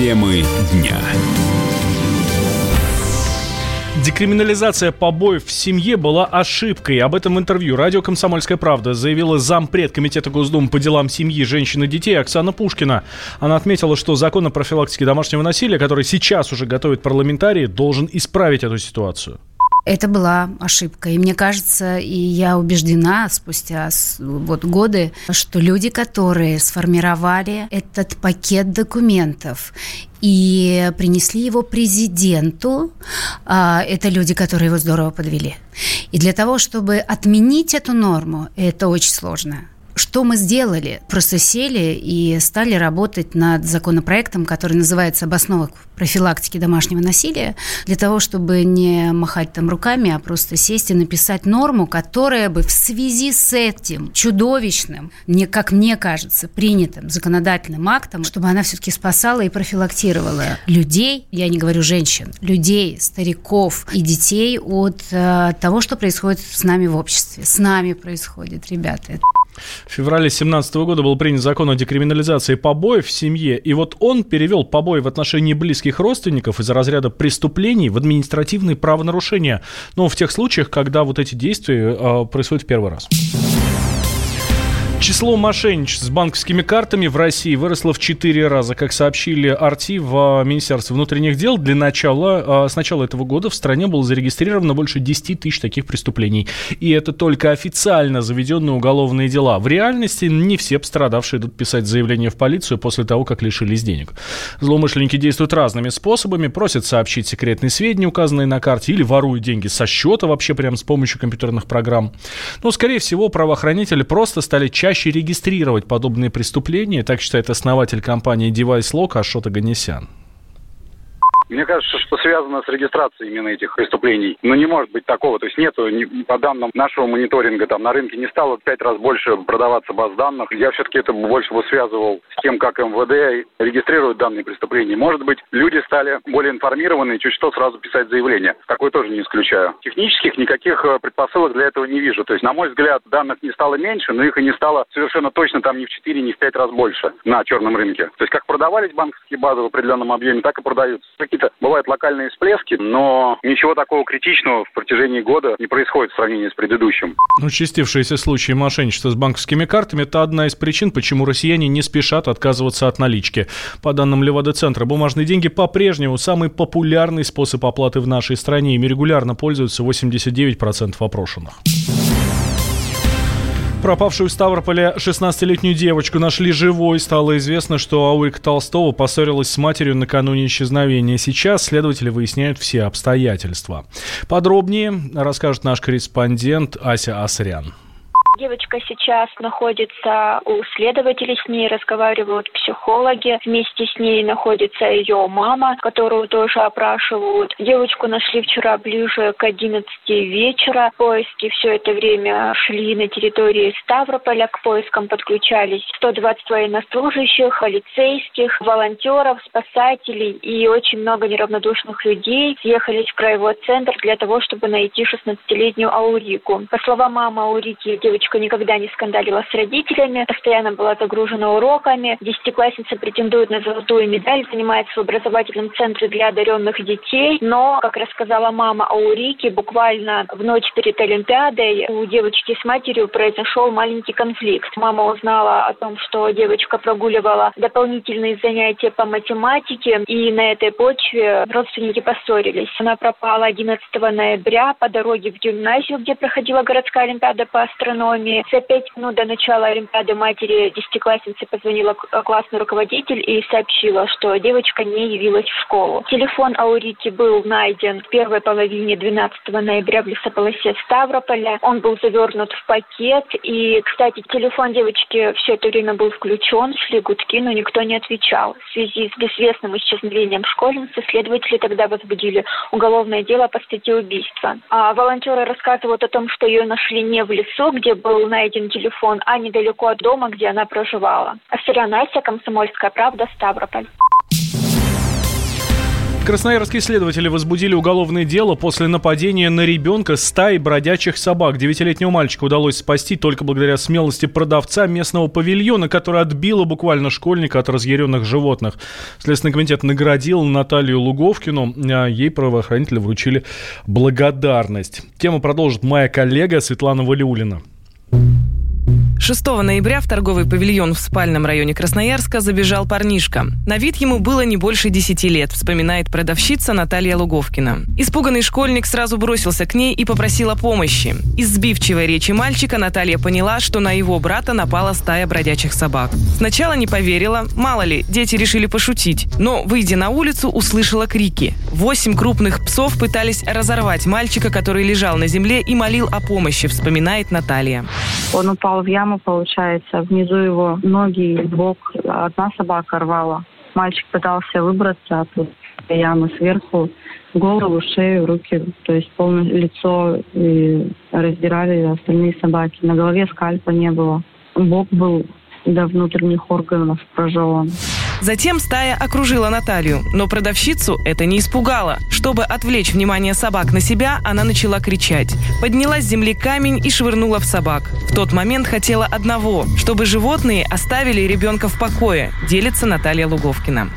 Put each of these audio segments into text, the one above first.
Темы дня. Декриминализация побоев в семье была ошибкой. Об этом в интервью радио «Комсомольская правда» заявила зампред Комитета Госдумы по делам семьи, женщин и детей Оксана Пушкина. Она отметила, что закон о профилактике домашнего насилия, который сейчас уже готовит парламентарии, должен исправить эту ситуацию. Это была ошибка. И мне кажется, и я убеждена спустя вот годы, что люди, которые сформировали этот пакет документов и принесли его президенту, а, это люди, которые его здорово подвели. И для того, чтобы отменить эту норму, это очень сложно. Что мы сделали? Просто сели и стали работать над законопроектом, который называется «Об основах профилактики домашнего насилия», для того, чтобы не махать там руками, а просто сесть и написать норму, которая бы в связи с этим чудовищным, мне, как мне кажется, принятым законодательным актом, чтобы она все-таки спасала и профилактировала людей, я не говорю женщин, людей, стариков и детей от э, того, что происходит с нами в обществе. С нами происходит, ребята. В феврале 2017 года был принят закон о декриминализации побоев в семье, и вот он перевел побои в отношении близких родственников из разряда преступлений в административные правонарушения, но в тех случаях, когда вот эти действия э, происходят в первый раз. Число мошенничеств с банковскими картами в России выросло в 4 раза. Как сообщили Арти в Министерстве внутренних дел, для начала, а, с начала этого года в стране было зарегистрировано больше 10 тысяч таких преступлений. И это только официально заведенные уголовные дела. В реальности не все пострадавшие идут писать заявление в полицию после того, как лишились денег. Злоумышленники действуют разными способами. Просят сообщить секретные сведения, указанные на карте, или воруют деньги со счета вообще прямо с помощью компьютерных программ. Но, скорее всего, правоохранители просто стали чаще чаще регистрировать подобные преступления, так считает основатель компании DeviceLock Ашот Аганесян. Мне кажется, что связано с регистрацией именно этих преступлений. Но не может быть такого. То есть нету, по данным нашего мониторинга, там на рынке не стало в пять раз больше продаваться баз данных. Я все-таки это больше бы связывал с тем, как МВД регистрирует данные преступления. Может быть, люди стали более информированы и чуть что сразу писать заявление. Такое тоже не исключаю. Технических никаких э, предпосылок для этого не вижу. То есть, на мой взгляд, данных не стало меньше, но их и не стало совершенно точно там ни в 4, ни в 5 раз больше на черном рынке. То есть, как продавались банковские базы в определенном объеме, так и продаются. Какие какие-то бывают локальные всплески, но ничего такого критичного в протяжении года не происходит в сравнении с предыдущим. Участившиеся случаи мошенничества с банковскими картами – это одна из причин, почему россияне не спешат отказываться от налички. По данным Левада-центра, бумажные деньги по-прежнему самый популярный способ оплаты в нашей стране. Ими регулярно пользуются 89% опрошенных. Пропавшую в Ставрополе 16-летнюю девочку нашли живой. Стало известно, что Аурика Толстого поссорилась с матерью накануне исчезновения. Сейчас следователи выясняют все обстоятельства. Подробнее расскажет наш корреспондент Ася Асрян. Девочка сейчас находится у следователей, с ней разговаривают психологи. Вместе с ней находится ее мама, которую тоже опрашивают. Девочку нашли вчера ближе к 11 вечера. Поиски все это время шли на территории Ставрополя. К поискам подключались 120 военнослужащих, полицейских, волонтеров, спасателей и очень много неравнодушных людей съехались в краевой центр для того, чтобы найти 16-летнюю Аурику. По словам мамы Аурики, девочка девочка никогда не скандалила с родителями, постоянно была загружена уроками. Десятиклассница претендует на золотую медаль, занимается в образовательном центре для одаренных детей. Но, как рассказала мама Аурики, буквально в ночь перед Олимпиадой у девочки с матерью произошел маленький конфликт. Мама узнала о том, что девочка прогуливала дополнительные занятия по математике, и на этой почве родственники поссорились. Она пропала 11 ноября по дороге в гимназию, где проходила городская олимпиада по астрономии экономии. За пять минут до начала Олимпиады матери десятиклассницы позвонила классный руководитель и сообщила, что девочка не явилась в школу. Телефон Аурики был найден в первой половине 12 ноября в лесополосе Ставрополя. Он был завернут в пакет. И, кстати, телефон девочки все это время был включен, шли гудки, но никто не отвечал. В связи с безвестным исчезновением школьницы следователи тогда возбудили уголовное дело по статье убийства. А волонтеры рассказывают о том, что ее нашли не в лесу, где был найден телефон, а недалеко от дома, где она проживала. Асиря Настя, Комсомольская правда, Ставрополь. Красноярские следователи возбудили уголовное дело после нападения на ребенка стаи бродячих собак. Девятилетнего мальчика удалось спасти только благодаря смелости продавца местного павильона, который отбила буквально школьника от разъяренных животных. Следственный комитет наградил Наталью Луговкину. А ей правоохранители вручили благодарность. Тему продолжит моя коллега Светлана Валиулина. 6 ноября в торговый павильон в спальном районе Красноярска забежал парнишка. На вид ему было не больше 10 лет, вспоминает продавщица Наталья Луговкина. Испуганный школьник сразу бросился к ней и попросил о помощи. Из сбивчивой речи мальчика Наталья поняла, что на его брата напала стая бродячих собак. Сначала не поверила, мало ли, дети решили пошутить. Но, выйдя на улицу, услышала крики. Восемь крупных псов пытались разорвать мальчика, который лежал на земле и молил о помощи, вспоминает Наталья. Он упал в яму яму, получается. Внизу его ноги и бок. Одна собака рвала. Мальчик пытался выбраться от ямы сверху. Голову, шею, руки, то есть полное лицо и раздирали остальные собаки. На голове скальпа не было. Бок был до внутренних органов прожеван. Затем стая окружила Наталью, но продавщицу это не испугало. Чтобы отвлечь внимание собак на себя, она начала кричать. Подняла с земли камень и швырнула в собак. В тот момент хотела одного, чтобы животные оставили ребенка в покое, делится Наталья Луговкина.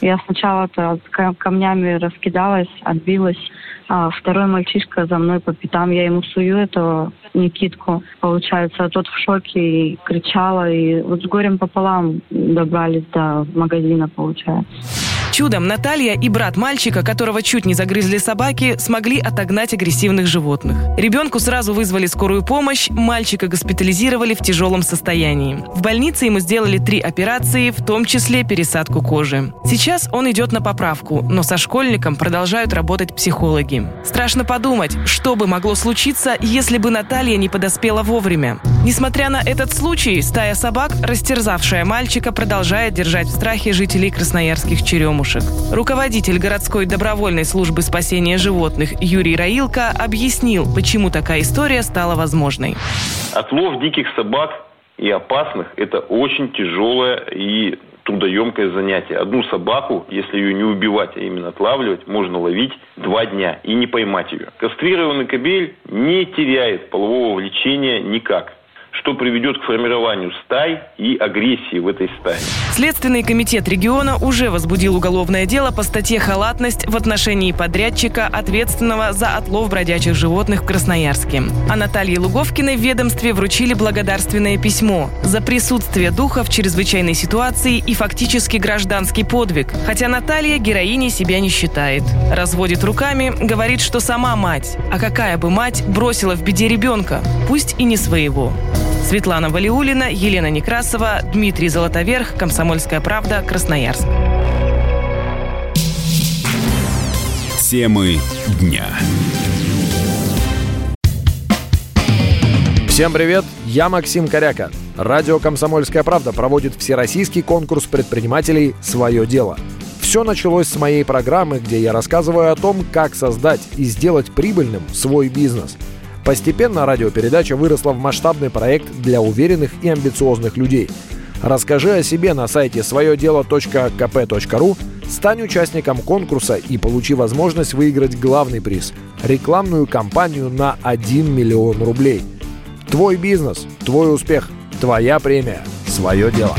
Я сначала-то камнями раскидалась, отбилась. А второй мальчишка за мной по пятам, я ему сую эту Никитку. Получается, а тот в шоке и кричала, и вот с горем пополам добрались до магазина, получается. Чудом Наталья и брат мальчика, которого чуть не загрызли собаки, смогли отогнать агрессивных животных. Ребенку сразу вызвали скорую помощь, мальчика госпитализировали в тяжелом состоянии. В больнице ему сделали три операции, в том числе пересадку кожи. Сейчас он идет на поправку, но со школьником продолжают работать психологи. Страшно подумать, что бы могло случиться, если бы Наталья не подоспела вовремя. Несмотря на этот случай, стая собак, растерзавшая мальчика, продолжает держать в страхе жителей красноярских черемуш кошек. Руководитель городской добровольной службы спасения животных Юрий Раилко объяснил, почему такая история стала возможной. Отлов диких собак и опасных – это очень тяжелое и трудоемкое занятие. Одну собаку, если ее не убивать, а именно отлавливать, можно ловить два дня и не поймать ее. Кастрированный кобель не теряет полового влечения никак что приведет к формированию стай и агрессии в этой стае. Следственный комитет региона уже возбудил уголовное дело по статье «Халатность» в отношении подрядчика, ответственного за отлов бродячих животных в Красноярске. А Наталье Луговкиной в ведомстве вручили благодарственное письмо за присутствие духа в чрезвычайной ситуации и фактически гражданский подвиг. Хотя Наталья героиней себя не считает. Разводит руками, говорит, что сама мать. А какая бы мать бросила в беде ребенка, пусть и не своего. Светлана Валиулина, Елена Некрасова, Дмитрий Золотоверх, Комсомольская правда, Красноярск. Темы дня. Всем привет, я Максим Коряка. Радио «Комсомольская правда» проводит всероссийский конкурс предпринимателей «Свое дело». Все началось с моей программы, где я рассказываю о том, как создать и сделать прибыльным свой бизнес – Постепенно радиопередача выросла в масштабный проект для уверенных и амбициозных людей. Расскажи о себе на сайте своедело.кп.ру, стань участником конкурса и получи возможность выиграть главный приз – рекламную кампанию на 1 миллион рублей. Твой бизнес, твой успех, твоя премия, свое дело.